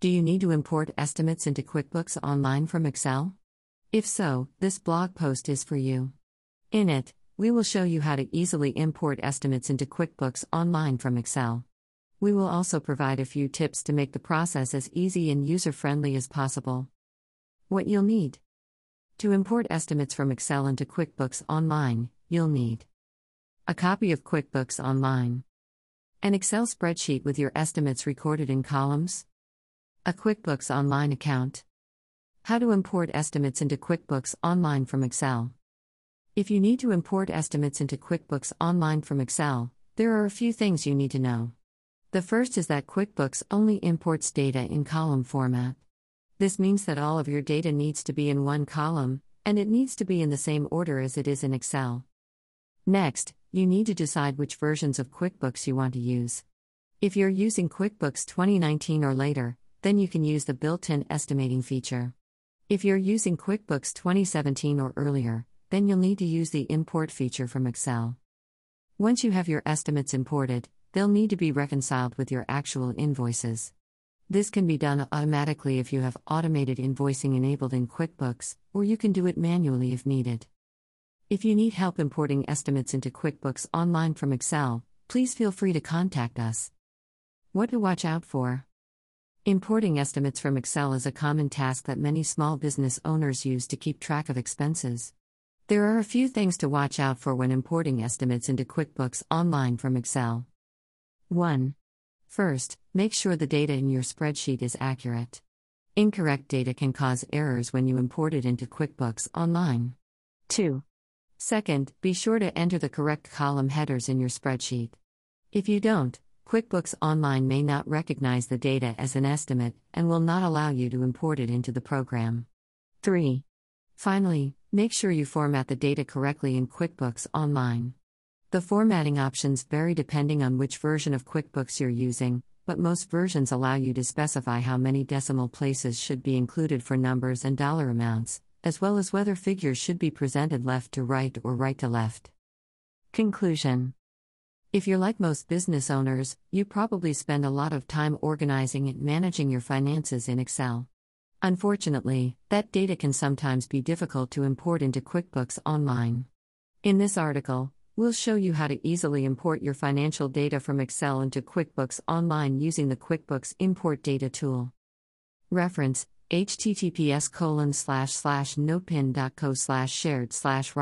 Do you need to import estimates into QuickBooks Online from Excel? If so, this blog post is for you. In it, we will show you how to easily import estimates into QuickBooks Online from Excel. We will also provide a few tips to make the process as easy and user friendly as possible. What you'll need to import estimates from Excel into QuickBooks Online, you'll need a copy of QuickBooks Online, an Excel spreadsheet with your estimates recorded in columns, a QuickBooks Online account. How to import estimates into QuickBooks Online from Excel. If you need to import estimates into QuickBooks Online from Excel, there are a few things you need to know. The first is that QuickBooks only imports data in column format. This means that all of your data needs to be in one column, and it needs to be in the same order as it is in Excel. Next, you need to decide which versions of QuickBooks you want to use. If you're using QuickBooks 2019 or later, then you can use the built in estimating feature. If you're using QuickBooks 2017 or earlier, then you'll need to use the import feature from Excel. Once you have your estimates imported, they'll need to be reconciled with your actual invoices. This can be done automatically if you have automated invoicing enabled in QuickBooks, or you can do it manually if needed. If you need help importing estimates into QuickBooks Online from Excel, please feel free to contact us. What to watch out for? Importing estimates from Excel is a common task that many small business owners use to keep track of expenses. There are a few things to watch out for when importing estimates into QuickBooks Online from Excel. 1. First, make sure the data in your spreadsheet is accurate. Incorrect data can cause errors when you import it into QuickBooks Online. 2. Second, be sure to enter the correct column headers in your spreadsheet. If you don't, QuickBooks Online may not recognize the data as an estimate and will not allow you to import it into the program. 3. Finally, make sure you format the data correctly in QuickBooks Online. The formatting options vary depending on which version of QuickBooks you're using, but most versions allow you to specify how many decimal places should be included for numbers and dollar amounts, as well as whether figures should be presented left to right or right to left. Conclusion If you're like most business owners, you probably spend a lot of time organizing and managing your finances in Excel. Unfortunately, that data can sometimes be difficult to import into QuickBooks Online. In this article, We'll show you how to easily import your financial data from Excel into QuickBooks Online using the QuickBooks Import Data tool. Reference https colon slash slash notepin.co slash shared slash